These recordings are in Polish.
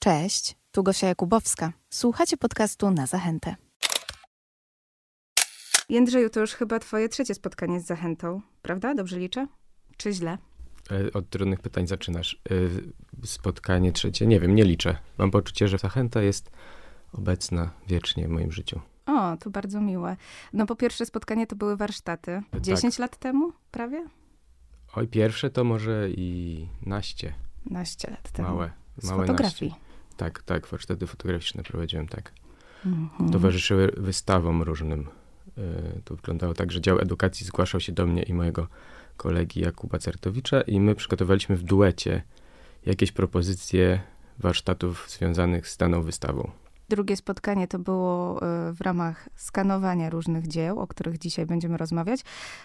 Cześć, tu Gosia Jakubowska. Słuchacie podcastu na zachętę. Jędrzeju, to już chyba twoje trzecie spotkanie z zachętą, prawda? Dobrze liczę? Czy źle? E, od trudnych pytań zaczynasz. E, spotkanie trzecie, nie wiem, nie liczę. Mam poczucie, że zachęta jest obecna wiecznie w moim życiu. O, to bardzo miłe. No po pierwsze spotkanie to były warsztaty. 10 tak. lat temu prawie? Oj, pierwsze to może i naście. Naście lat temu. Małe. Z małe fotografii. Naście. Tak, tak, warsztaty fotograficzne prowadziłem, tak. Mhm. Towarzyszyły wystawom różnym. E, to wyglądało tak, że dział edukacji zgłaszał się do mnie i mojego kolegi Jakuba Certowicza i my przygotowaliśmy w duecie jakieś propozycje warsztatów związanych z daną wystawą. Drugie spotkanie to było e, w ramach skanowania różnych dzieł, o których dzisiaj będziemy rozmawiać,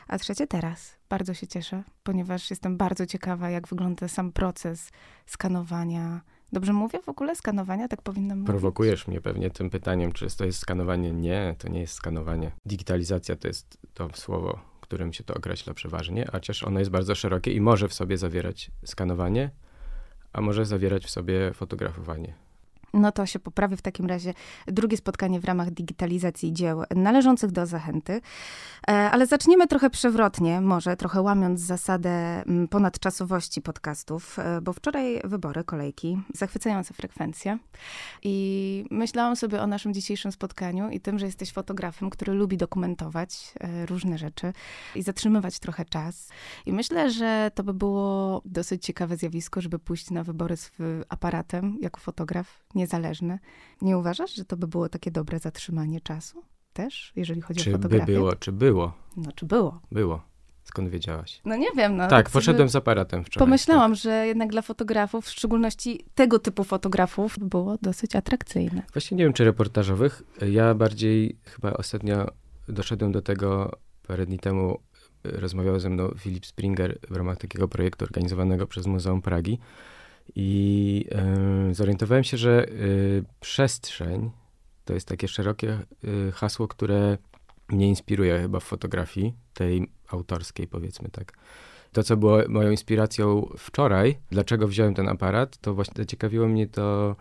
a trzecie teraz. Bardzo się cieszę, ponieważ jestem bardzo ciekawa, jak wygląda sam proces skanowania. Dobrze mówię w ogóle? Skanowania? Tak powinnam mówić? Prowokujesz mnie pewnie tym pytaniem, czy to jest skanowanie. Nie, to nie jest skanowanie. Digitalizacja to jest to słowo, którym się to określa przeważnie, chociaż ono jest bardzo szerokie i może w sobie zawierać skanowanie, a może zawierać w sobie fotografowanie. No to się poprawi w takim razie drugie spotkanie w ramach digitalizacji dzieł należących do zachęty. E, ale zaczniemy trochę przewrotnie, może trochę łamiąc zasadę mm, ponadczasowości podcastów, e, bo wczoraj wybory, kolejki, zachwycająca frekwencja. I myślałam sobie o naszym dzisiejszym spotkaniu i tym, że jesteś fotografem, który lubi dokumentować e, różne rzeczy i zatrzymywać trochę czas. I myślę, że to by było dosyć ciekawe zjawisko, żeby pójść na wybory z aparatem jako fotograf. Nie niezależne. Nie uważasz, że to by było takie dobre zatrzymanie czasu też, jeżeli chodzi czy o fotografię? Czy by było, czy było? No, czy było? Było. Skąd wiedziałaś? No nie wiem. No, tak, poszedłem z aparatem wczoraj. Pomyślałam, tak. że jednak dla fotografów, w szczególności tego typu fotografów, było dosyć atrakcyjne. Właśnie nie wiem, czy reportażowych. Ja bardziej chyba ostatnio doszedłem do tego parę dni temu. Rozmawiał ze mną Filip Springer w ramach takiego projektu organizowanego przez Muzeum Pragi i y, zorientowałem się, że y, przestrzeń to jest takie szerokie y, hasło, które mnie inspiruje chyba w fotografii, tej autorskiej powiedzmy tak. To, co było moją inspiracją wczoraj, dlaczego wziąłem ten aparat, to właśnie zaciekawiło mnie to,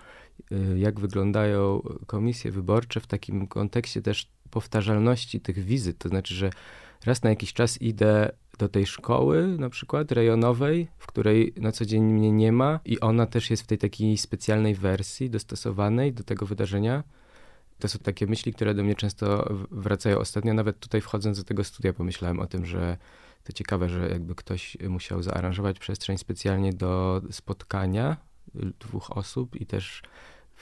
jak wyglądają komisje wyborcze w takim kontekście też powtarzalności tych wizyt. To znaczy, że raz na jakiś czas idę do tej szkoły, na przykład rejonowej, w której na co dzień mnie nie ma, i ona też jest w tej takiej specjalnej wersji dostosowanej do tego wydarzenia. To są takie myśli, które do mnie często wracają ostatnio. Nawet tutaj wchodząc do tego studia, pomyślałem o tym, że to ciekawe, że jakby ktoś musiał zaaranżować przestrzeń specjalnie do spotkania dwóch osób i też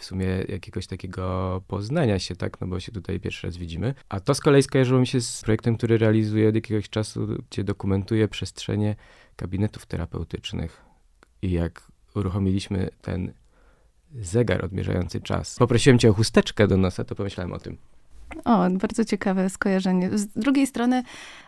w sumie jakiegoś takiego poznania się, tak, no bo się tutaj pierwszy raz widzimy. A to z kolei skojarzyło mi się z projektem, który realizuję od jakiegoś czasu, gdzie dokumentuję przestrzenie gabinetów terapeutycznych. I jak uruchomiliśmy ten zegar odmierzający czas, poprosiłem cię o chusteczkę do nosa, to pomyślałem o tym. O, bardzo ciekawe skojarzenie. Z drugiej strony,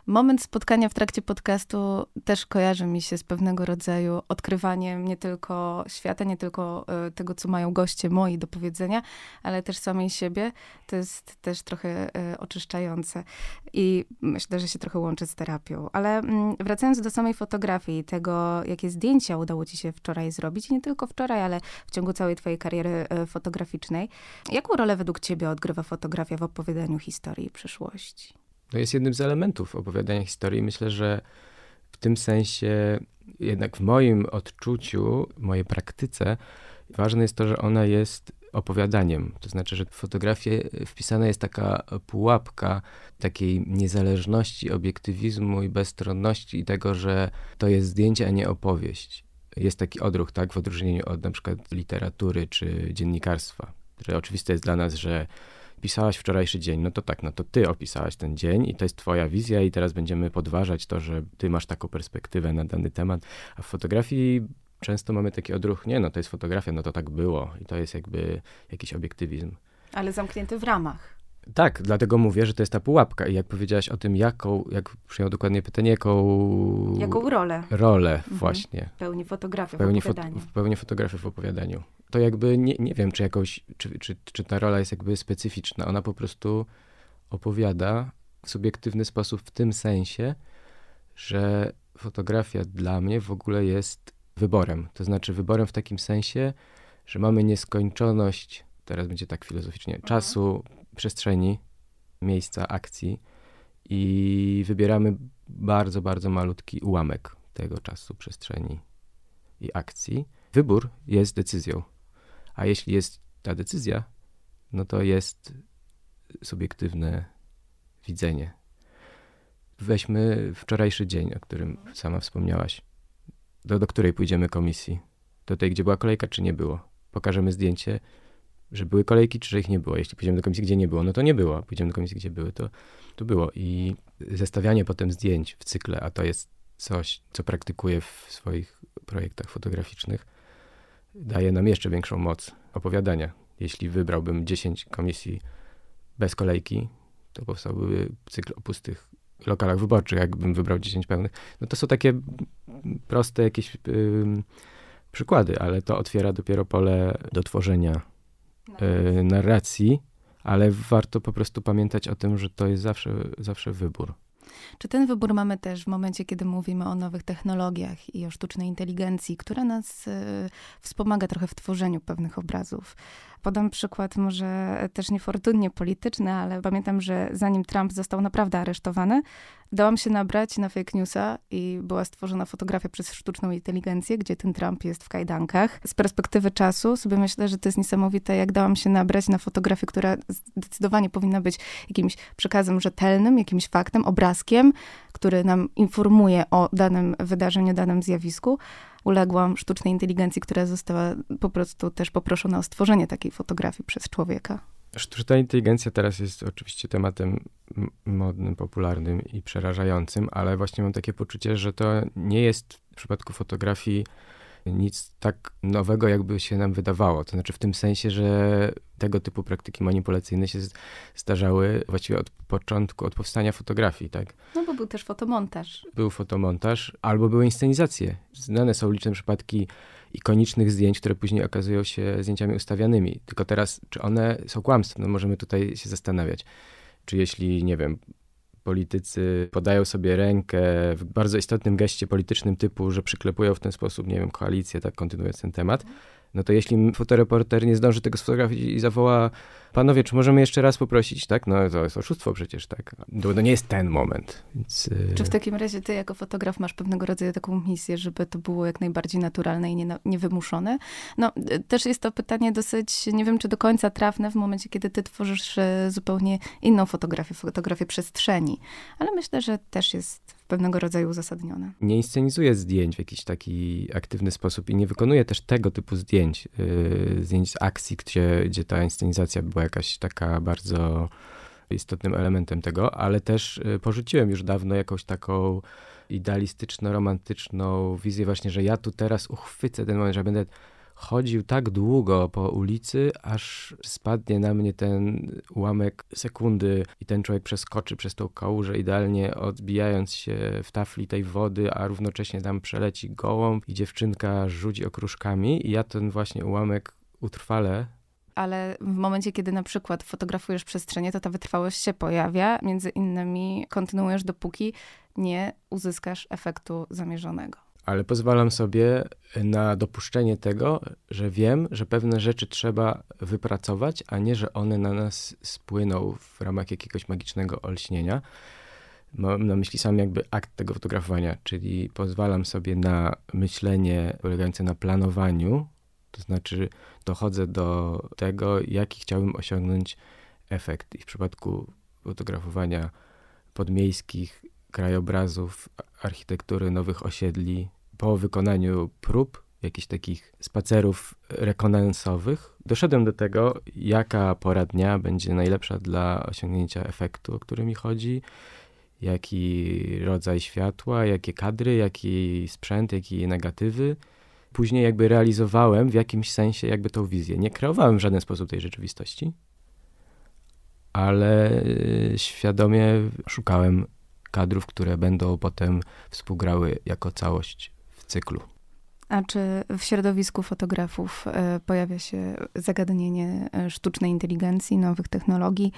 moment spotkania w trakcie podcastu też kojarzy mi się z pewnego rodzaju odkrywaniem nie tylko świata, nie tylko y, tego, co mają goście moi do powiedzenia, ale też samej siebie. To jest też trochę y, oczyszczające i myślę, że się trochę łączy z terapią. Ale y, wracając do samej fotografii, tego, jakie zdjęcia udało ci się wczoraj zrobić, nie tylko wczoraj, ale w ciągu całej twojej kariery fotograficznej, jaką rolę według ciebie odgrywa fotografia w opowiadaniu opowiadaniu historii przyszłości. To jest jednym z elementów opowiadania historii. Myślę, że w tym sensie, jednak w moim odczuciu, w mojej praktyce, ważne jest to, że ona jest opowiadaniem. To znaczy, że w fotografię wpisana jest taka pułapka takiej niezależności, obiektywizmu i bezstronności i tego, że to jest zdjęcie, a nie opowieść. Jest taki odruch, tak, w odróżnieniu od na przykład literatury czy dziennikarstwa, że oczywiste jest dla nas, że opisałaś wczorajszy dzień, no to tak, no to ty opisałaś ten dzień i to jest twoja wizja i teraz będziemy podważać to, że ty masz taką perspektywę na dany temat, a w fotografii często mamy taki odruch, nie no, to jest fotografia, no to tak było i to jest jakby jakiś obiektywizm. Ale zamknięty w ramach. Tak, dlatego mówię, że to jest ta pułapka. I jak powiedziałaś o tym, jaką, jak przyjął dokładnie pytanie, jaką... Jaką rolę. Rolę, mhm. właśnie. Pełni fotografii w pełni opowiadaniu. w pełni fotografii w opowiadaniu. To jakby, nie, nie wiem, czy jakoś, czy, czy, czy ta rola jest jakby specyficzna. Ona po prostu opowiada w subiektywny sposób w tym sensie, że fotografia dla mnie w ogóle jest wyborem. To znaczy wyborem w takim sensie, że mamy nieskończoność, teraz będzie tak filozoficznie, mhm. czasu, przestrzeni, miejsca, akcji i wybieramy bardzo, bardzo malutki ułamek tego czasu, przestrzeni i akcji. Wybór jest decyzją, a jeśli jest ta decyzja, no to jest subiektywne widzenie. Weźmy wczorajszy dzień, o którym sama wspomniałaś. Do, do której pójdziemy komisji? Do tej, gdzie była kolejka, czy nie było? Pokażemy zdjęcie, że były kolejki, czy że ich nie było. Jeśli pójdziemy do komisji, gdzie nie było, no to nie było. Pójdziemy do komisji, gdzie były, to, to było. I zestawianie potem zdjęć w cykle, a to jest coś, co praktykuję w swoich projektach fotograficznych, daje nam jeszcze większą moc opowiadania. Jeśli wybrałbym 10 komisji bez kolejki, to powstałby cykl o pustych lokalach wyborczych, jakbym wybrał 10 pełnych. No to są takie proste jakieś yy, przykłady, ale to otwiera dopiero pole do tworzenia yy, narracji, ale warto po prostu pamiętać o tym, że to jest zawsze, zawsze wybór. Czy ten wybór mamy też w momencie, kiedy mówimy o nowych technologiach i o sztucznej inteligencji, która nas y, wspomaga trochę w tworzeniu pewnych obrazów? Podam przykład może też niefortunnie polityczny, ale pamiętam, że zanim Trump został naprawdę aresztowany, dałam się nabrać na fake newsa i była stworzona fotografia przez sztuczną inteligencję, gdzie ten Trump jest w kajdankach. Z perspektywy czasu sobie myślę, że to jest niesamowite, jak dałam się nabrać na fotografię, która zdecydowanie powinna być jakimś przekazem rzetelnym, jakimś faktem, obrazkiem, który nam informuje o danym wydarzeniu, danym zjawisku, uległam sztucznej inteligencji, która została po prostu też poproszona o stworzenie takiej fotografii przez człowieka. Sztuczna inteligencja teraz jest oczywiście tematem modnym, popularnym i przerażającym, ale właśnie mam takie poczucie, że to nie jest w przypadku fotografii nic tak nowego, jakby się nam wydawało. To znaczy w tym sensie, że tego typu praktyki manipulacyjne się zdarzały właściwie od początku, od powstania fotografii, tak? No bo był też fotomontaż. Był fotomontaż, albo były inscenizacje. Znane są liczne przypadki ikonicznych zdjęć, które później okazują się zdjęciami ustawianymi. Tylko teraz, czy one są kłamstwem? No możemy tutaj się zastanawiać. Czy jeśli, nie wiem, politycy podają sobie rękę w bardzo istotnym geście politycznym typu, że przyklepują w ten sposób, nie wiem, koalicję, tak kontynuując ten temat, no to jeśli fotoreporter nie zdąży tego sfotografować i zawoła, panowie, czy możemy jeszcze raz poprosić, tak? No to jest oszustwo przecież, tak? To, to nie jest ten moment. Więc... Y, czy w takim razie ty jako fotograf masz pewnego rodzaju taką misję, żeby to było jak najbardziej naturalne i nie, niewymuszone? No y, też jest to pytanie dosyć, nie wiem czy do końca trafne w momencie, kiedy ty tworzysz y, zupełnie inną fotografię, fotografię przestrzeni. Ale myślę, że też jest pewnego rodzaju uzasadnione. Nie inscenizuję zdjęć w jakiś taki aktywny sposób i nie wykonuję też tego typu zdjęć, yy, zdjęć z akcji, gdzie, gdzie ta inscenizacja była jakaś taka bardzo istotnym elementem tego, ale też yy, porzuciłem już dawno jakąś taką idealistyczno-romantyczną wizję właśnie, że ja tu teraz uchwycę ten moment, że będę chodził tak długo po ulicy, aż spadnie na mnie ten ułamek sekundy i ten człowiek przeskoczy przez tą kałużę, idealnie odbijając się w tafli tej wody, a równocześnie tam przeleci gołąb i dziewczynka rzuci okruszkami. I ja ten właśnie ułamek utrwalę. Ale w momencie, kiedy na przykład fotografujesz przestrzenie, to ta wytrwałość się pojawia. Między innymi kontynuujesz, dopóki nie uzyskasz efektu zamierzonego ale pozwalam sobie na dopuszczenie tego, że wiem, że pewne rzeczy trzeba wypracować, a nie, że one na nas spłyną w ramach jakiegoś magicznego olśnienia. Mam na myśli sam jakby akt tego fotografowania, czyli pozwalam sobie na myślenie polegające na planowaniu, to znaczy dochodzę do tego, jaki chciałbym osiągnąć efekt. I w przypadku fotografowania podmiejskich krajobrazów, architektury nowych osiedli. Po wykonaniu prób, jakichś takich spacerów rekonansowych, doszedłem do tego, jaka pora dnia będzie najlepsza dla osiągnięcia efektu, o który mi chodzi, jaki rodzaj światła, jakie kadry, jaki sprzęt, jakie negatywy. Później jakby realizowałem w jakimś sensie jakby tą wizję. Nie kreowałem w żaden sposób tej rzeczywistości, ale świadomie szukałem kadrów, które będą potem współgrały jako całość w cyklu. A czy w środowisku fotografów e, pojawia się zagadnienie e, sztucznej inteligencji, nowych technologii,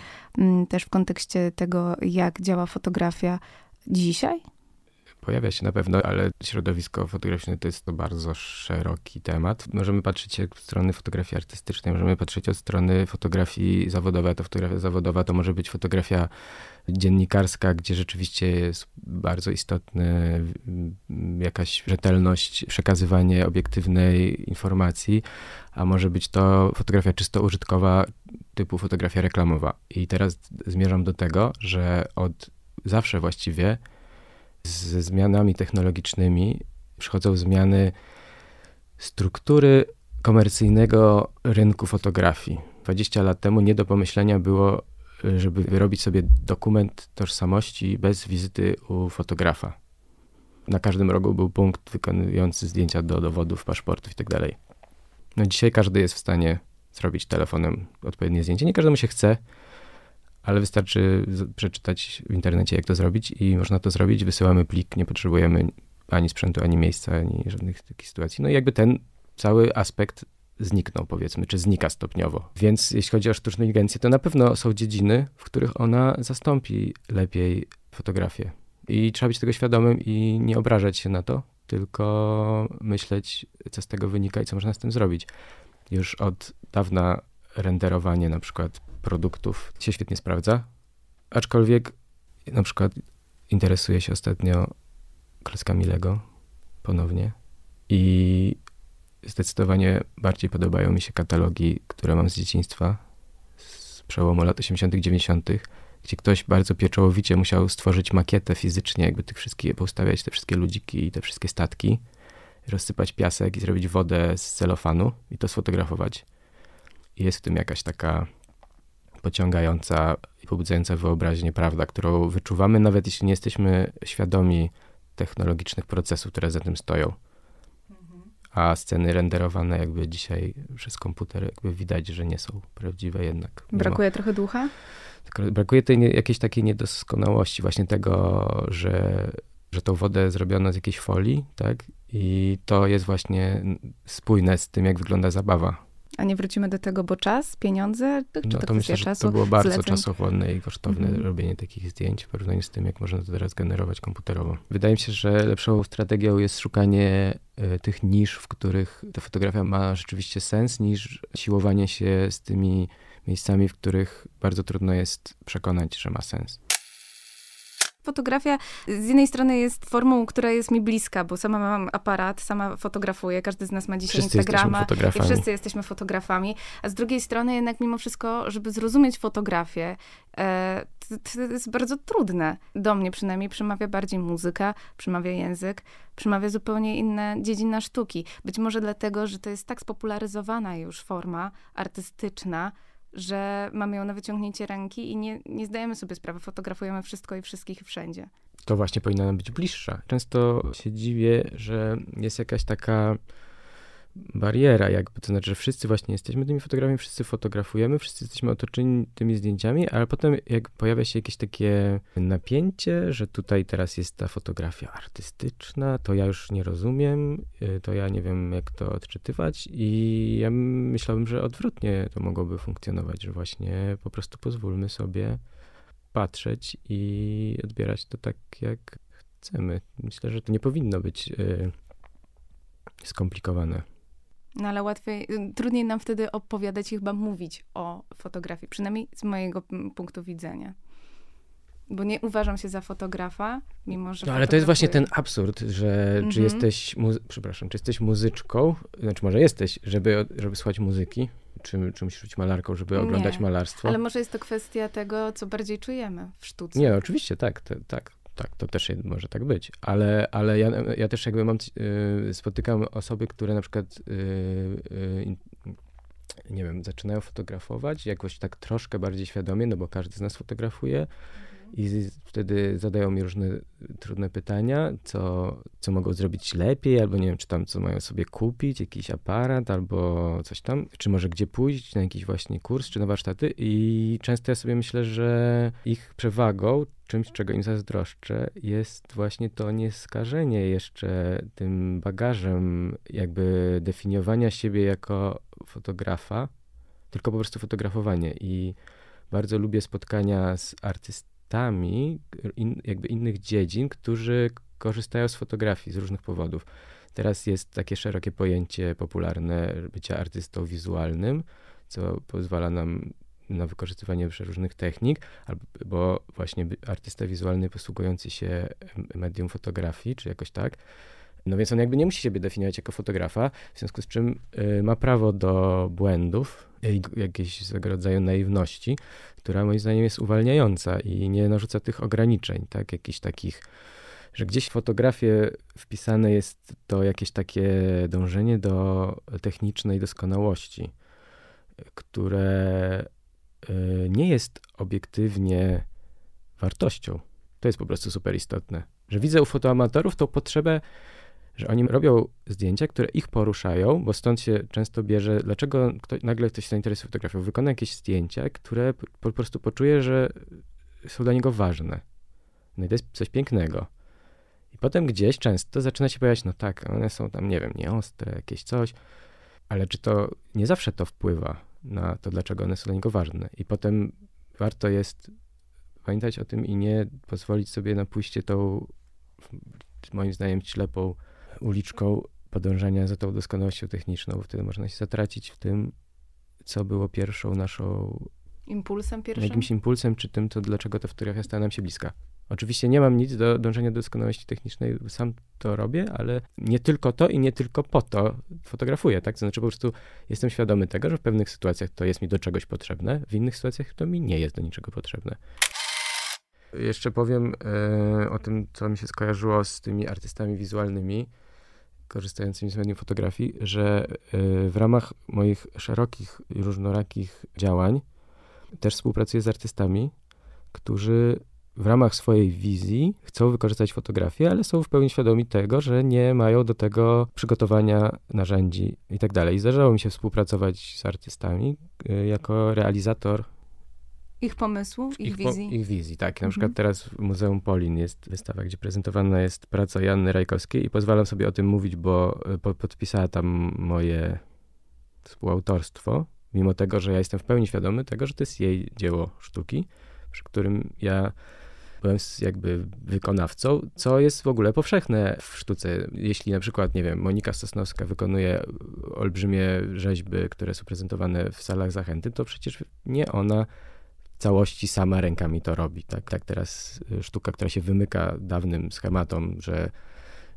też w kontekście tego, jak działa fotografia dzisiaj? Pojawia się na pewno, ale środowisko fotograficzne to jest to bardzo szeroki temat. Możemy patrzeć od strony fotografii artystycznej, możemy patrzeć od strony fotografii zawodowej, a to fotografia zawodowa to może być fotografia dziennikarska, gdzie rzeczywiście jest bardzo istotny jakaś rzetelność, przekazywanie obiektywnej informacji, a może być to fotografia czysto użytkowa, typu fotografia reklamowa. I teraz zmierzam do tego, że od zawsze właściwie ze zmianami technologicznymi przychodzą zmiany struktury komercyjnego rynku fotografii. 20 lat temu nie do pomyślenia było, żeby wyrobić sobie dokument tożsamości bez wizyty u fotografa. Na każdym rogu był punkt wykonujący zdjęcia do dowodów, paszportów itd. Tak no dzisiaj każdy jest w stanie zrobić telefonem odpowiednie zdjęcie. Nie każdemu się chce, ale wystarczy przeczytać w internecie, jak to zrobić i można to zrobić. Wysyłamy plik, nie potrzebujemy ani sprzętu, ani miejsca, ani żadnych takich sytuacji. No i jakby ten cały aspekt zniknął, powiedzmy, czy znika stopniowo. Więc jeśli chodzi o sztuczną inteligencję, to na pewno są dziedziny, w których ona zastąpi lepiej fotografię. I trzeba być tego świadomym i nie obrażać się na to, tylko myśleć, co z tego wynika i co można z tym zrobić. Już od dawna renderowanie na przykład produktów się świetnie sprawdza, aczkolwiek na przykład interesuje się ostatnio klockami Lego ponownie i zdecydowanie bardziej podobają mi się katalogi, które mam z dzieciństwa, z przełomu lat 80., 90., gdzie ktoś bardzo pieczołowicie musiał stworzyć makietę fizycznie, jakby tych wszystkich, poustawiać te wszystkie ludziki i te wszystkie statki, rozsypać piasek i zrobić wodę z celofanu i to sfotografować. I jest w tym jakaś taka pociągająca i pobudzająca wyobraźnię prawda, którą wyczuwamy, nawet jeśli nie jesteśmy świadomi technologicznych procesów, które za tym stoją. A sceny renderowane jakby dzisiaj przez komputer jakby widać, że nie są prawdziwe jednak. Brakuje trochę ducha? Brakuje tej nie, jakiejś takiej niedoskonałości właśnie tego, że, że tą wodę zrobiono z jakiejś folii, tak? I to jest właśnie spójne z tym, jak wygląda zabawa. A nie wrócimy do tego, bo czas, pieniądze, czy no, to, to myślę, czasu? to było bardzo zleceń. czasochłonne i kosztowne mm -hmm. robienie takich zdjęć w porównaniu z tym, jak można to teraz generować komputerowo. Wydaje mi się, że lepszą strategią jest szukanie y, tych nisz, w których ta fotografia ma rzeczywiście sens, niż siłowanie się z tymi miejscami, w których bardzo trudno jest przekonać, że ma sens. Fotografia z jednej strony jest formą, która jest mi bliska, bo sama mam aparat, sama fotografuję, każdy z nas ma dzisiaj wszyscy Instagrama i wszyscy jesteśmy fotografami, a z drugiej strony jednak mimo wszystko, żeby zrozumieć fotografię, e, to, to jest bardzo trudne. Do mnie przynajmniej przemawia bardziej muzyka, przemawia język, przemawia zupełnie inna dziedzina sztuki. Być może dlatego, że to jest tak spopularyzowana już forma artystyczna, że mamy ją na wyciągnięcie ręki i nie, nie zdajemy sobie sprawy, fotografujemy wszystko i wszystkich wszędzie. To właśnie powinna nam być bliższa. Często się dziwię, że jest jakaś taka bariera, jakby to znaczy, że wszyscy właśnie jesteśmy tymi fotografami, wszyscy fotografujemy, wszyscy jesteśmy otoczeni tymi zdjęciami, ale potem jak pojawia się jakieś takie napięcie, że tutaj teraz jest ta fotografia artystyczna, to ja już nie rozumiem, y, to ja nie wiem jak to odczytywać i ja myślałem, że odwrotnie to mogłoby funkcjonować, że właśnie po prostu pozwólmy sobie patrzeć i odbierać to tak jak chcemy. Myślę, że to nie powinno być y, skomplikowane. No ale łatwiej, y, trudniej nam wtedy opowiadać i chyba mówić o fotografii, przynajmniej z mojego punktu widzenia. Bo nie uważam się za fotografa, mimo że. No ale to jest właśnie ten absurd, że czy mhm. jesteś, przepraszam, czy jesteś muzyczką, znaczy może jesteś, żeby, żeby słuchać muzyki, czy, czy musisz być malarką, żeby oglądać nie, malarstwo? Ale może jest to kwestia tego, co bardziej czujemy w sztuce. Nie, oczywiście, tak, to, tak tak, to też może tak być, ale, ale ja, ja też jakby mam, y, spotykam osoby, które na przykład y, y, nie wiem, zaczynają fotografować jakoś tak troszkę bardziej świadomie, no bo każdy z nas fotografuje, i wtedy zadają mi różne trudne pytania, co, co mogą zrobić lepiej, albo nie wiem, czy tam co mają sobie kupić, jakiś aparat, albo coś tam, czy może gdzie pójść na jakiś właśnie kurs, czy na warsztaty. I często ja sobie myślę, że ich przewagą, czymś, czego im zazdroszczę, jest właśnie to nieskażenie jeszcze tym bagażem jakby definiowania siebie jako fotografa, tylko po prostu fotografowanie. I bardzo lubię spotkania z artystami, in, jakby innych dziedzin, którzy korzystają z fotografii z różnych powodów. Teraz jest takie szerokie pojęcie popularne bycia artystą wizualnym, co pozwala nam na wykorzystywanie przeróżnych technik, albo właśnie artysta wizualny posługujący się medium fotografii, czy jakoś tak. No więc on jakby nie musi siebie definiować jako fotografa, w związku z czym y, ma prawo do błędów i jakiejś rodzaju naiwności, która moim zdaniem jest uwalniająca i nie narzuca tych ograniczeń, tak, jakichś takich że gdzieś w fotografię wpisane jest to jakieś takie dążenie do technicznej doskonałości, które nie jest obiektywnie wartością. To jest po prostu super istotne. Że widzę u fotoamatorów tą potrzebę, że oni robią zdjęcia, które ich poruszają, bo stąd się często bierze, dlaczego ktoś, nagle ktoś się zainteresuje fotografią. Wykona jakieś zdjęcia, które po prostu poczuje, że są dla niego ważne. No i to jest coś pięknego. I potem gdzieś często zaczyna się pojawiać, no tak, one są tam, nie wiem, nieostre, jakieś coś, ale czy to nie zawsze to wpływa na to, dlaczego one są dla niego ważne. I potem warto jest pamiętać o tym i nie pozwolić sobie na pójście tą, moim zdaniem, ślepą uliczką podążania za tą doskonałością techniczną. Wtedy można się zatracić w tym, co było pierwszą naszą. Impulsem pierwszym? Jakimś impulsem, czy tym, to dlaczego ta fotografia stała nam się bliska. Oczywiście nie mam nic do dążenia do doskonałości technicznej, sam to robię, ale nie tylko to i nie tylko po to fotografuję, tak? To znaczy po prostu jestem świadomy tego, że w pewnych sytuacjach to jest mi do czegoś potrzebne, w innych sytuacjach to mi nie jest do niczego potrzebne. Jeszcze powiem e, o tym, co mi się skojarzyło z tymi artystami wizualnymi, korzystającymi z medium fotografii, że e, w ramach moich szerokich różnorakich działań też współpracuję z artystami, którzy w ramach swojej wizji chcą wykorzystać fotografię, ale są w pełni świadomi tego, że nie mają do tego przygotowania narzędzi i tak dalej. Zdarzało mi się współpracować z artystami y, jako realizator ich pomysłów, ich, ich wizji. Po, ich wizji, tak. Na mhm. przykład teraz w Muzeum Polin jest wystawa, gdzie prezentowana jest praca Janny Rajkowskiej i pozwalam sobie o tym mówić, bo y, po, podpisała tam moje współautorstwo, mimo tego, że ja jestem w pełni świadomy tego, że to jest jej dzieło sztuki, przy którym ja byłem jakby wykonawcą, co jest w ogóle powszechne w sztuce. Jeśli na przykład, nie wiem, Monika Sosnowska wykonuje olbrzymie rzeźby, które są prezentowane w salach zachęty, to przecież nie ona w całości sama rękami to robi. Tak, tak teraz sztuka, która się wymyka dawnym schematom, że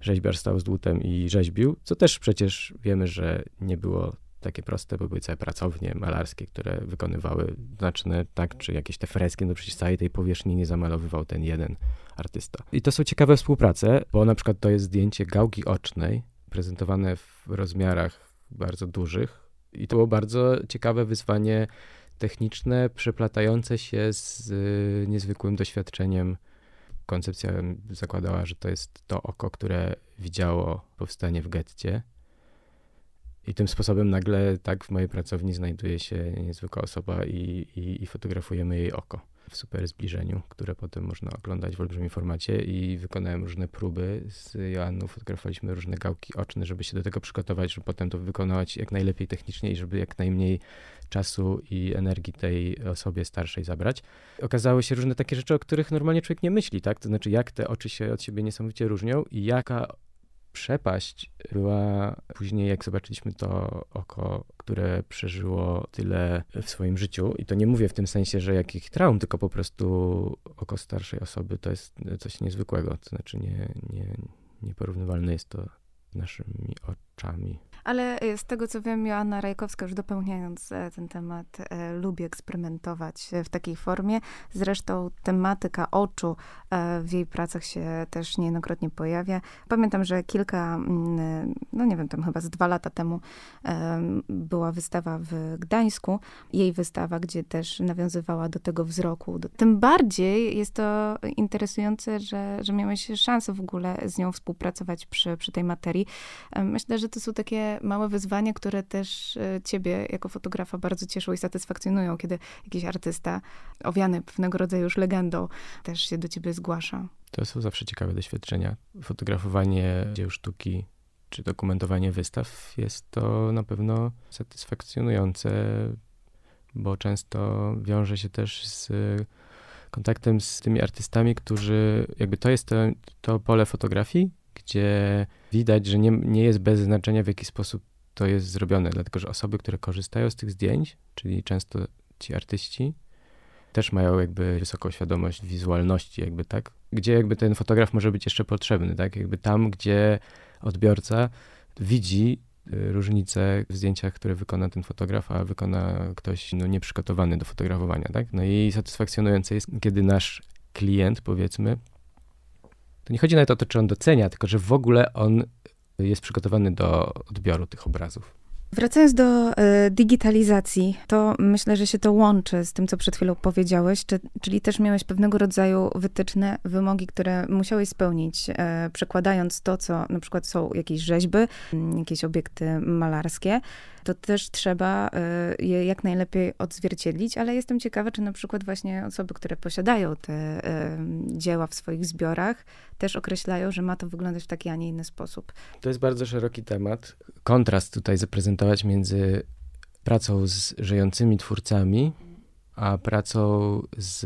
rzeźbiarz stał z dłutem i rzeźbił, co też przecież wiemy, że nie było takie proste, były całe pracownie malarskie, które wykonywały znaczne, tak, czy jakieś te freski, no przecież całej tej powierzchni nie zamalowywał ten jeden artysta. I to są ciekawe współprace, bo na przykład to jest zdjęcie gałki ocznej, prezentowane w rozmiarach bardzo dużych i to było bardzo ciekawe wyzwanie techniczne, przeplatające się z y, niezwykłym doświadczeniem. Koncepcja zakładała, że to jest to oko, które widziało powstanie w getcie, i tym sposobem nagle tak w mojej pracowni znajduje się niezwykła osoba i, i, i fotografujemy jej oko w super zbliżeniu, które potem można oglądać w olbrzymim formacie i wykonałem różne próby z Joanną, fotografowaliśmy różne gałki oczne, żeby się do tego przygotować, żeby potem to wykonać jak najlepiej technicznie i żeby jak najmniej czasu i energii tej osobie starszej zabrać. Okazały się różne takie rzeczy, o których normalnie człowiek nie myśli, tak? To znaczy, jak te oczy się od siebie niesamowicie różnią i jaka przepaść była później, jak zobaczyliśmy to oko, które przeżyło tyle w swoim życiu. I to nie mówię w tym sensie, że jakich traum, tylko po prostu oko starszej osoby to jest coś niezwykłego. To znaczy nie, nie, nieporównywalne jest to z naszymi oczami. Ale e, z tego co wiem, Joanna Rajkowska, już dopełniając e, ten temat, e, lubi eksperymentować w takiej formie. Zresztą tematyka oczu w jej pracach się też niejednokrotnie pojawia. Pamiętam, że kilka, mm, no nie wiem, tam chyba z dwa lata temu była wystawa w Gdańsku. Jej wystawa, gdzie też nawiązywała do tego wzroku. Tym bardziej jest to interesujące, że, że miałeś szansę w ogóle z nią współpracować przy, przy tej materii. Myślę, że to są takie małe wyzwania, które też e, ciebie jako fotografa bardzo cieszą i satysfakcjonują, kiedy jakiś artysta owiany pewnego rodzaju już legendą też się do ciebie zgłasza. To są zawsze ciekawe doświadczenia. Fotografowanie dzieł sztuki czy dokumentowanie wystaw jest to na pewno satysfakcjonujące, bo często wiąże się też z kontaktem z tymi artystami, którzy, jakby to jest to, to pole fotografii, gdzie widać, że nie, nie jest bez znaczenia, w jaki sposób to jest zrobione, dlatego że osoby, które korzystają z tych zdjęć, czyli często ci artyści, też mają jakby wysoką świadomość wizualności, jakby tak, gdzie jakby ten fotograf może być jeszcze potrzebny, tak, jakby tam, gdzie odbiorca widzi y, różnice w zdjęciach, które wykona ten fotograf, a wykona ktoś no, nieprzygotowany do fotografowania, tak? No i satysfakcjonujące jest, kiedy nasz klient, powiedzmy, to nie chodzi nawet o to, czy on docenia, tylko że w ogóle on jest przygotowany do odbioru tych obrazów. Wracając do y, digitalizacji, to myślę, że się to łączy z tym, co przed chwilą powiedziałeś, czy, czyli też miałeś pewnego rodzaju wytyczne, wymogi, które musiałeś spełnić, y, przekładając to, co na przykład są jakieś rzeźby, jakieś obiekty malarskie, to też trzeba y, je jak najlepiej odzwierciedlić, ale jestem ciekawa, czy na przykład właśnie osoby, które posiadają te y, dzieła w swoich zbiorach, też określają, że ma to wyglądać w taki, a nie inny sposób. To jest bardzo szeroki temat. Kontrast tutaj zaprezentować między pracą z żyjącymi twórcami, a pracą z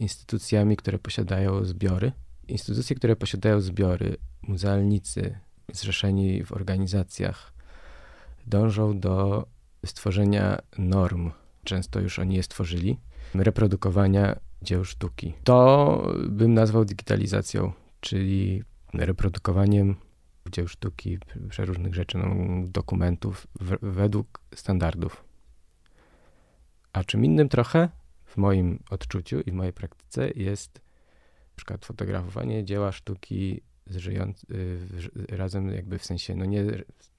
instytucjami, które posiadają zbiory. Instytucje, które posiadają zbiory, muzealnicy zrzeszeni w organizacjach, dążą do stworzenia norm. Często już oni je stworzyli. Reprodukowania dzieł sztuki. To bym nazwał digitalizacją, czyli reprodukowaniem dzieł sztuki, przeróżnych rzeczy, no, dokumentów w, według standardów. A czym innym trochę, w moim odczuciu i w mojej praktyce, jest na przykład fotografowanie dzieła sztuki żyjąc, y, razem jakby w sensie, no nie,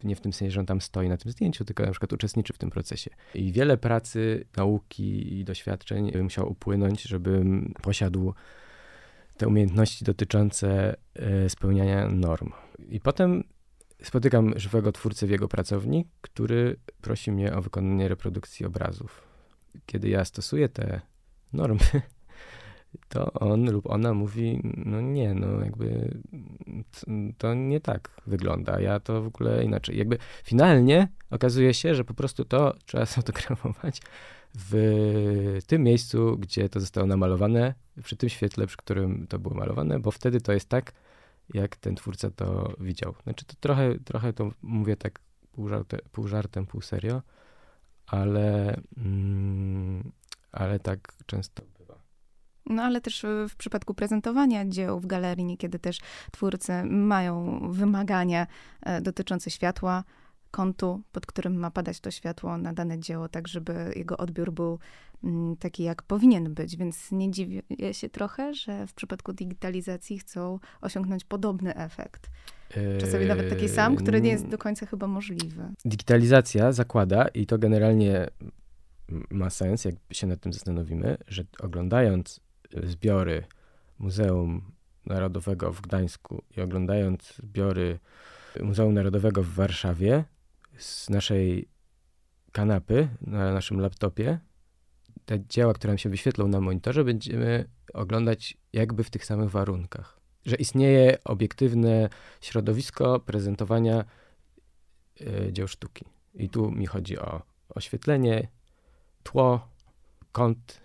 nie w tym sensie, że on tam stoi na tym zdjęciu, tylko na przykład uczestniczy w tym procesie. I wiele pracy, nauki i doświadczeń musiał upłynąć, żebym posiadł te umiejętności dotyczące y, spełniania norm. I potem spotykam żywego twórcę w jego pracowni, który prosi mnie o wykonanie reprodukcji obrazów. Kiedy ja stosuję te normy, to on lub ona mówi, no nie, no jakby to nie tak wygląda, ja to w ogóle inaczej. Jakby finalnie okazuje się, że po prostu to trzeba sfotografować w tym miejscu, gdzie to zostało namalowane, przy tym świetle, przy którym to było malowane, bo wtedy to jest tak, jak ten twórca to widział. Znaczy to trochę, trochę to mówię tak pół, pół żartem, pół serio, ale, mm, ale tak często no ale też w przypadku prezentowania dzieł w galerii niekiedy też twórcy mają wymagania e, dotyczące światła, kątu, pod którym ma padać to światło na dane dzieło, tak żeby jego odbiór był mm, taki, jak powinien być. Więc nie dziwię się trochę, że w przypadku digitalizacji chcą osiągnąć podobny efekt. Czasami nawet taki sam, który nie jest do końca chyba możliwy. Digitalizacja zakłada, i to generalnie ma sens, jak się nad tym zastanowimy, że oglądając zbiory Muzeum Narodowego w Gdańsku i oglądając zbiory Muzeum Narodowego w Warszawie z naszej kanapy na naszym laptopie, te dzieła, które nam się wyświetlą na monitorze, będziemy oglądać jakby w tych samych warunkach. Że istnieje obiektywne środowisko prezentowania y, dzieł sztuki. I tu mi chodzi o oświetlenie, tło, kąt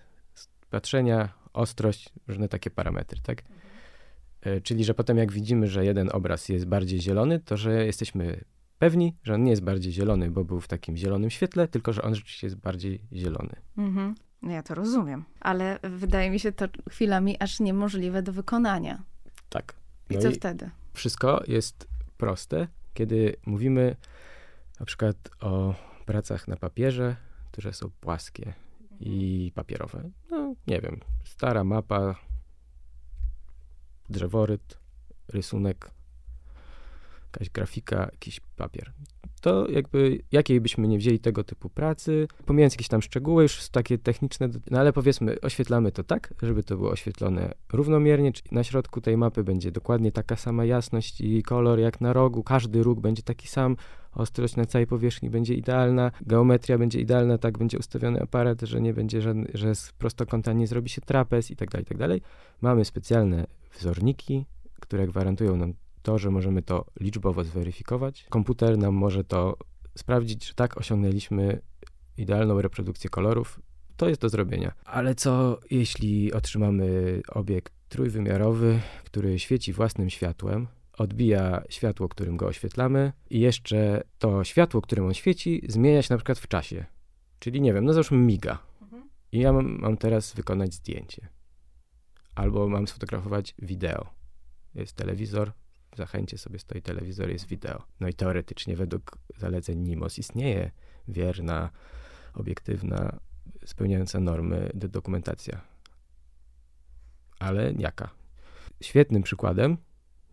patrzenia, ostrość, różne takie parametry, tak? Mhm. Czyli, że potem jak widzimy, że jeden obraz jest bardziej zielony, to że jesteśmy pewni, że on nie jest bardziej zielony, bo był w takim zielonym świetle, tylko że on rzeczywiście jest bardziej zielony. Mhm. No ja to rozumiem, ale wydaje mi się to chwilami aż niemożliwe do wykonania. Tak. No I co i wtedy? Wszystko jest proste, kiedy mówimy na przykład o pracach na papierze, które są płaskie i papierowe. No, nie wiem, stara mapa, drzeworyt, rysunek, jakaś grafika, jakiś papier. To jakby, jakiej byśmy nie wzięli tego typu pracy, pomijając jakieś tam szczegóły, już takie techniczne, no ale powiedzmy, oświetlamy to tak, żeby to było oświetlone równomiernie, czyli na środku tej mapy będzie dokładnie taka sama jasność i kolor jak na rogu, każdy róg będzie taki sam, ostrość na całej powierzchni będzie idealna, geometria będzie idealna, tak będzie ustawiony aparat, że nie będzie żadny, że z prostokąta nie zrobi się trapez i tak dalej, i tak dalej. Mamy specjalne wzorniki, które gwarantują nam to, że możemy to liczbowo zweryfikować. Komputer nam może to sprawdzić, że tak osiągnęliśmy idealną reprodukcję kolorów to jest do zrobienia. Ale co jeśli otrzymamy obiekt trójwymiarowy, który świeci własnym światłem, odbija światło, którym go oświetlamy i jeszcze to światło, którym on świeci, zmienia się na przykład w czasie. Czyli nie wiem, no załóżmy miga. Mhm. I ja mam, mam teraz wykonać zdjęcie. Albo mam sfotografować wideo. Jest telewizor, zachęcie sobie stoi telewizor, jest wideo. No i teoretycznie według zaleceń NIMOS istnieje wierna, obiektywna, spełniająca normy dokumentacja. Ale jaka? Świetnym przykładem,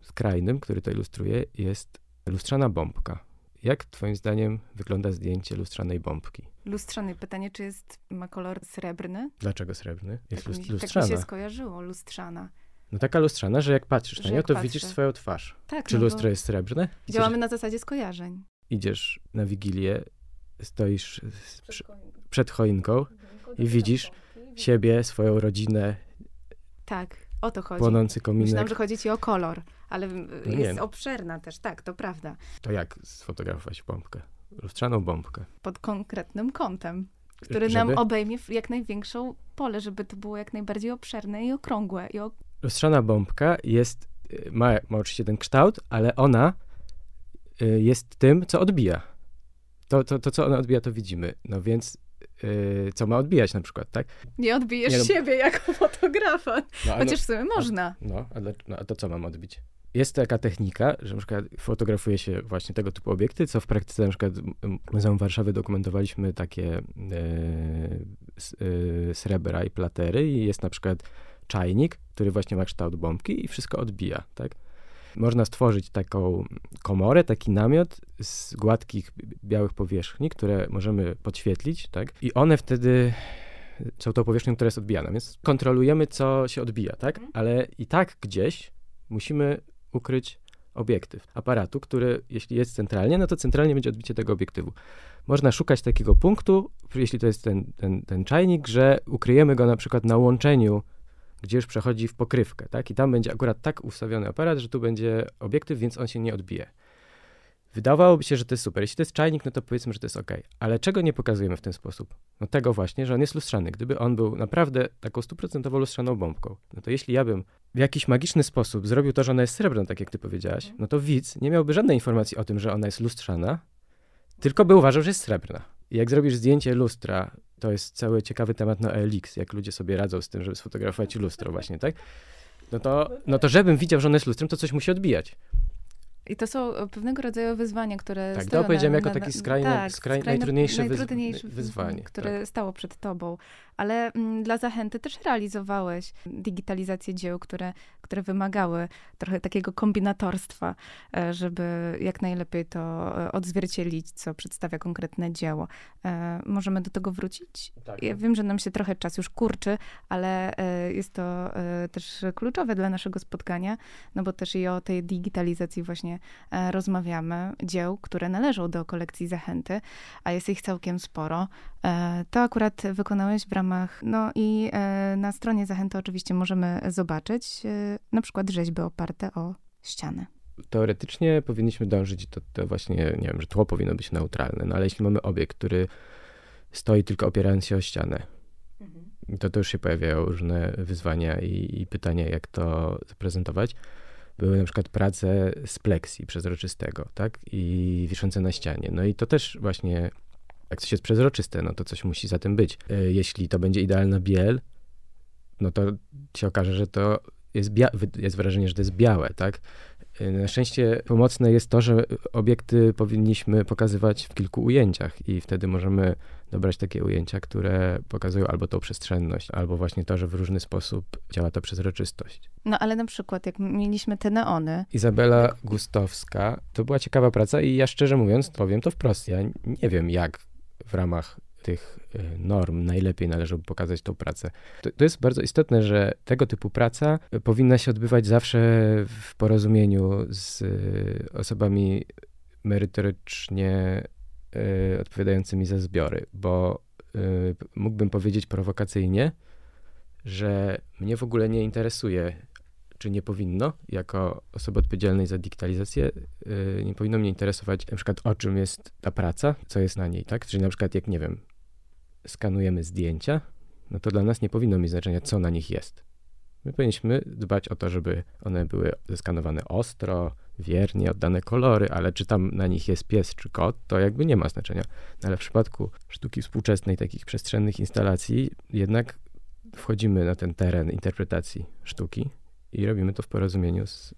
skrajnym, który to ilustruje, jest lustrzana bombka. Jak twoim zdaniem wygląda zdjęcie lustrzanej bombki? Lustrzany. Pytanie, czy jest, ma kolor srebrny? Dlaczego srebrny? Jest tak, lustrzana. Tak mi się skojarzyło, lustrzana. No taka lustrzana, że jak patrzysz że na nią, to patrzę. widzisz swoją twarz. Tak, Czy no lustro jest srebrne? Działamy na zasadzie skojarzeń. Idziesz na Wigilię, stoisz przed, przed choinką mhm, i widzisz siebie, swoją rodzinę. Tak, o to chodzi. Płonący kominek. Myślałam, że chodzi ci o kolor, ale no jest nie. obszerna też, tak, to prawda. To jak sfotografować bombkę? Lustrzaną bombkę. Pod konkretnym kątem który żeby... nam obejmie jak największą pole, żeby to było jak najbardziej obszerne i okrągłe. I lustrzana bombka jest, y, ma, ma oczywiście ten kształt, ale ona y, jest tym, co odbija. To, to, to, co ona odbija, to widzimy. No więc y, co ma odbijać na przykład, tak? Nie odbijesz Nie, no, siebie jako fotografa. No, Chociaż w sumie można. No, ale, no, a to co mam odbić? Jest taka technika, że na przykład fotografuje się właśnie tego typu obiekty, co w praktyce na przykład Muzeum Warszawy dokumentowaliśmy takie e, e, srebra i platery i jest na przykład czajnik, który właśnie ma kształt bombki i wszystko odbija, tak? Można stworzyć taką komorę, taki namiot z gładkich, białych powierzchni, które możemy podświetlić, tak? I one wtedy są tą powierzchnią, która jest odbijana, więc kontrolujemy, co się odbija, tak? Mhm. Ale i tak gdzieś musimy ukryć obiektyw aparatu, który jeśli jest centralnie, no to centralnie będzie odbicie tego obiektywu. Można szukać takiego punktu, jeśli to jest ten, ten, ten czajnik, że ukryjemy go na przykład na łączeniu gdzie już przechodzi w pokrywkę, tak? I tam będzie akurat tak ustawiony aparat, że tu będzie obiektyw, więc on się nie odbije. Wydawałoby się, że to jest super. Jeśli to jest czajnik, no to powiedzmy, że to jest ok. Ale czego nie pokazujemy w ten sposób? No tego właśnie, że on jest lustrzany. Gdyby on był naprawdę taką stuprocentowo lustrzaną bombką, no to jeśli ja bym w jakiś magiczny sposób zrobił to, że ona jest srebrna, tak jak ty powiedziałaś, no to widz nie miałby żadnej informacji o tym, że ona jest lustrzana, tylko by uważał, że jest srebrna. Jak zrobisz zdjęcie lustra to jest cały ciekawy temat na OLX, jak ludzie sobie radzą z tym, żeby sfotografować lustro właśnie, tak? No to, no to żebym widział, że ono jest lustrem, to coś musi odbijać. I to są e, pewnego rodzaju wyzwania, które. Tak, to powiedziałem jako taki skrajny, tak, skrajny, najtrudniejsze, najtrudniejsze wyzwanie. Które tak. stało przed tobą. Ale mm, dla zachęty też realizowałeś digitalizację dzieł, które, które wymagały trochę takiego kombinatorstwa, e, żeby jak najlepiej to e, odzwierciedlić, co przedstawia konkretne dzieło. Możemy do tego wrócić? Tak. Ja wiem, że nam się trochę czas już kurczy, ale jest to też kluczowe dla naszego spotkania, no bo też i o tej digitalizacji właśnie E, rozmawiamy, dzieł, które należą do kolekcji Zachęty, a jest ich całkiem sporo. E, to akurat wykonałeś w ramach, no i e, na stronie Zachęty oczywiście możemy zobaczyć na przykład rzeźby oparte o ścianę teoretycznie powinniśmy dążyć do, do, właśnie, nie wiem, że tło powinno być neutralne, no ale jeśli mamy obiekt, który stoi tylko opierając się o ścianę, mhm. to to już się pojawiają różne wyzwania i, i pytania, jak to zaprezentować były na przykład prace z pleksji przezroczystego, tak? I wiszące na ścianie. No i to też właśnie, jak coś jest przezroczyste, no to coś musi za tym być. E, jeśli to będzie idealna biel, no to się okaże, że to jest, jest wrażenie, że to jest białe, tak? E, na szczęście pomocne jest to, że obiekty powinniśmy pokazywać w kilku ujęciach i wtedy możemy dobrać takie ujęcia, które pokazują albo tą przestrzenność, albo właśnie to, że w różny sposób działa ta przezroczystość. No ale na przykład, jak mieliśmy te neony. Izabela Gustowska, to była ciekawa praca i ja szczerze mówiąc powiem to wprost, ja nie wiem jak w ramach tych y, norm najlepiej należałoby pokazać tą pracę. To, to, jest bardzo istotne, że tego typu praca powinna się odbywać zawsze w porozumieniu z y, osobami merytorycznie odpowiadającymi za zbiory, bo mógłbym powiedzieć prowokacyjnie, że mnie w ogóle nie interesuje, czy nie powinno, jako osoby odpowiedzialnej za digitalizację, nie powinno mnie interesować na przykład o czym jest ta praca, co jest na niej, tak? Czyli na przykład jak, nie wiem, skanujemy zdjęcia, no to dla nas nie powinno mieć znaczenia, co na nich jest. My powinniśmy dbać o to, żeby one były zeskanowane ostro, wiernie, oddane kolory, ale czy tam na nich jest pies czy kot, to jakby nie ma znaczenia. No ale w przypadku sztuki współczesnej, takich przestrzennych instalacji, jednak wchodzimy na ten teren interpretacji sztuki i robimy to w porozumieniu z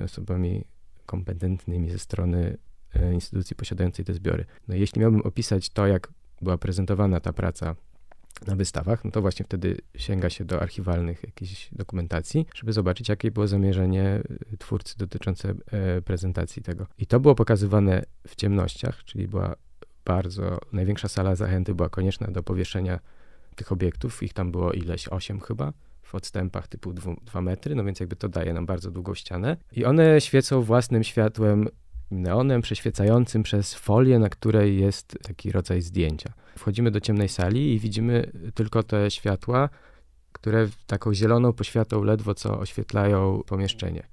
y, osobami kompetentnymi ze strony y, instytucji posiadającej te zbiory. No jeśli miałbym opisać to, jak była prezentowana ta praca na wystawach, no to właśnie wtedy sięga się do archiwalnych jakichś dokumentacji, żeby zobaczyć, jakie było zamierzenie y, twórcy dotyczące e, prezentacji tego. I to było pokazywane w ciemnościach, czyli była bardzo, największa sala zachęty była konieczna do powieszenia tych obiektów, ich tam było ileś, osiem chyba, w odstępach typu 2 metry, no więc jakby to daje nam bardzo długą ścianę. I one świecą własnym światłem neonem przeświecającym przez folię, na której jest taki rodzaj zdjęcia. Wchodzimy do ciemnej sali i widzimy tylko te światła, które taką zieloną poświatą ledwo co oświetlają pomieszczenie.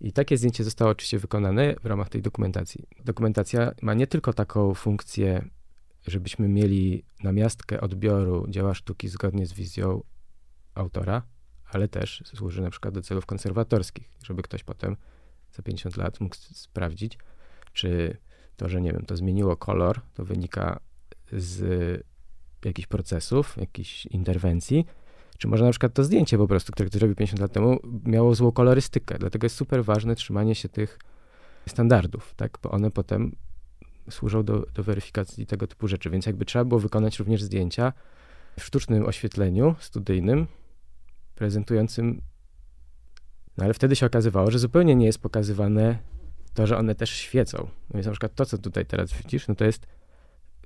I takie zdjęcie zostało oczywiście wykonane w ramach tej dokumentacji. Dokumentacja ma nie tylko taką funkcję, żebyśmy mieli namiastkę odbioru dzieła sztuki zgodnie z wizją autora, ale też służy na przykład do celów konserwatorskich, żeby ktoś potem za 50 lat mógł sprawdzić, czy to, że nie wiem, to zmieniło kolor, to wynika z jakichś procesów, jakichś interwencji, czy może na przykład to zdjęcie po prostu, które ktoś zrobił 50 lat temu, miało złą kolorystykę. Dlatego jest super ważne trzymanie się tych standardów, tak? Bo one potem służą do, do weryfikacji tego typu rzeczy. Więc jakby trzeba było wykonać również zdjęcia w sztucznym oświetleniu studyjnym, prezentującym no ale wtedy się okazywało, że zupełnie nie jest pokazywane to, że one też świecą. No więc na przykład to, co tutaj teraz widzisz, no to jest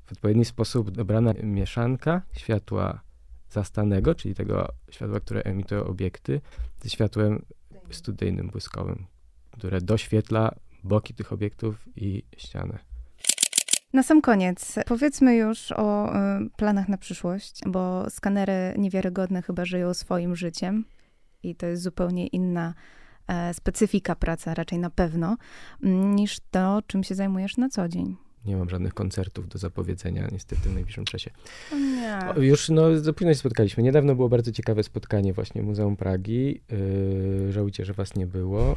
w odpowiedni sposób dobrana mieszanka światła zastanego, czyli tego światła, które emitują obiekty, ze światłem studyjnym, błyskowym, które doświetla boki tych obiektów i ścianę. Na sam koniec, powiedzmy już o y, planach na przyszłość, bo skanery niewiarygodne chyba żyją swoim życiem i to jest zupełnie inna e, specyfika pracy, raczej na pewno, niż to, czym się zajmujesz na co dzień. Nie mam żadnych koncertów do zapowiedzenia niestety w najbliższym czasie. Nie. O, już no, za późno się spotkaliśmy. Niedawno było bardzo ciekawe spotkanie właśnie w Muzeum Pragi. Yy, żałujcie, że was nie było.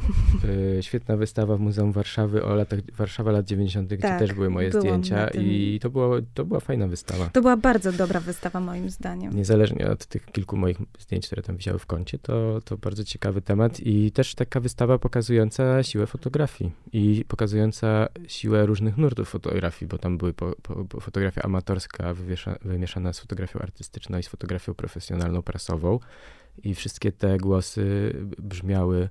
Yy, świetna wystawa w Muzeum Warszawy o latach, Warszawa lat 90., tak, gdzie też były moje zdjęcia i to, było, to była fajna wystawa. To była bardzo dobra wystawa moim zdaniem. Niezależnie od tych kilku moich zdjęć, które tam wisiały w kącie, to, to bardzo ciekawy temat i też taka wystawa pokazująca siłę fotografii i pokazująca siłę różnych nurtów fotografii fotografii, bo tam były po, po, po fotografia amatorska wywiesza, wymieszana z fotografią artystyczną i z fotografią profesjonalną, prasową. I wszystkie te głosy brzmiały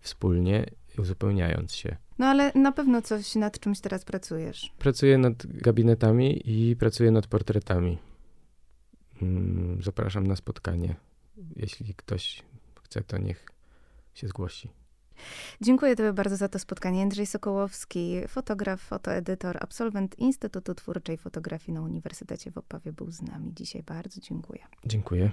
wspólnie, uzupełniając się. No ale na pewno coś nad czymś teraz pracujesz. Pracuję nad gabinetami i pracuję nad portretami. Mm, zapraszam na spotkanie. Jeśli ktoś chce, to niech się zgłosi. Dziękuję Tobie bardzo za to spotkanie. Andrzej Sokołowski, fotograf, fotoedytor, absolwent Instytutu Twórczej Fotografii na Uniwersytecie w Opawie był z nami dzisiaj. Bardzo dziękuję. Dziękuję.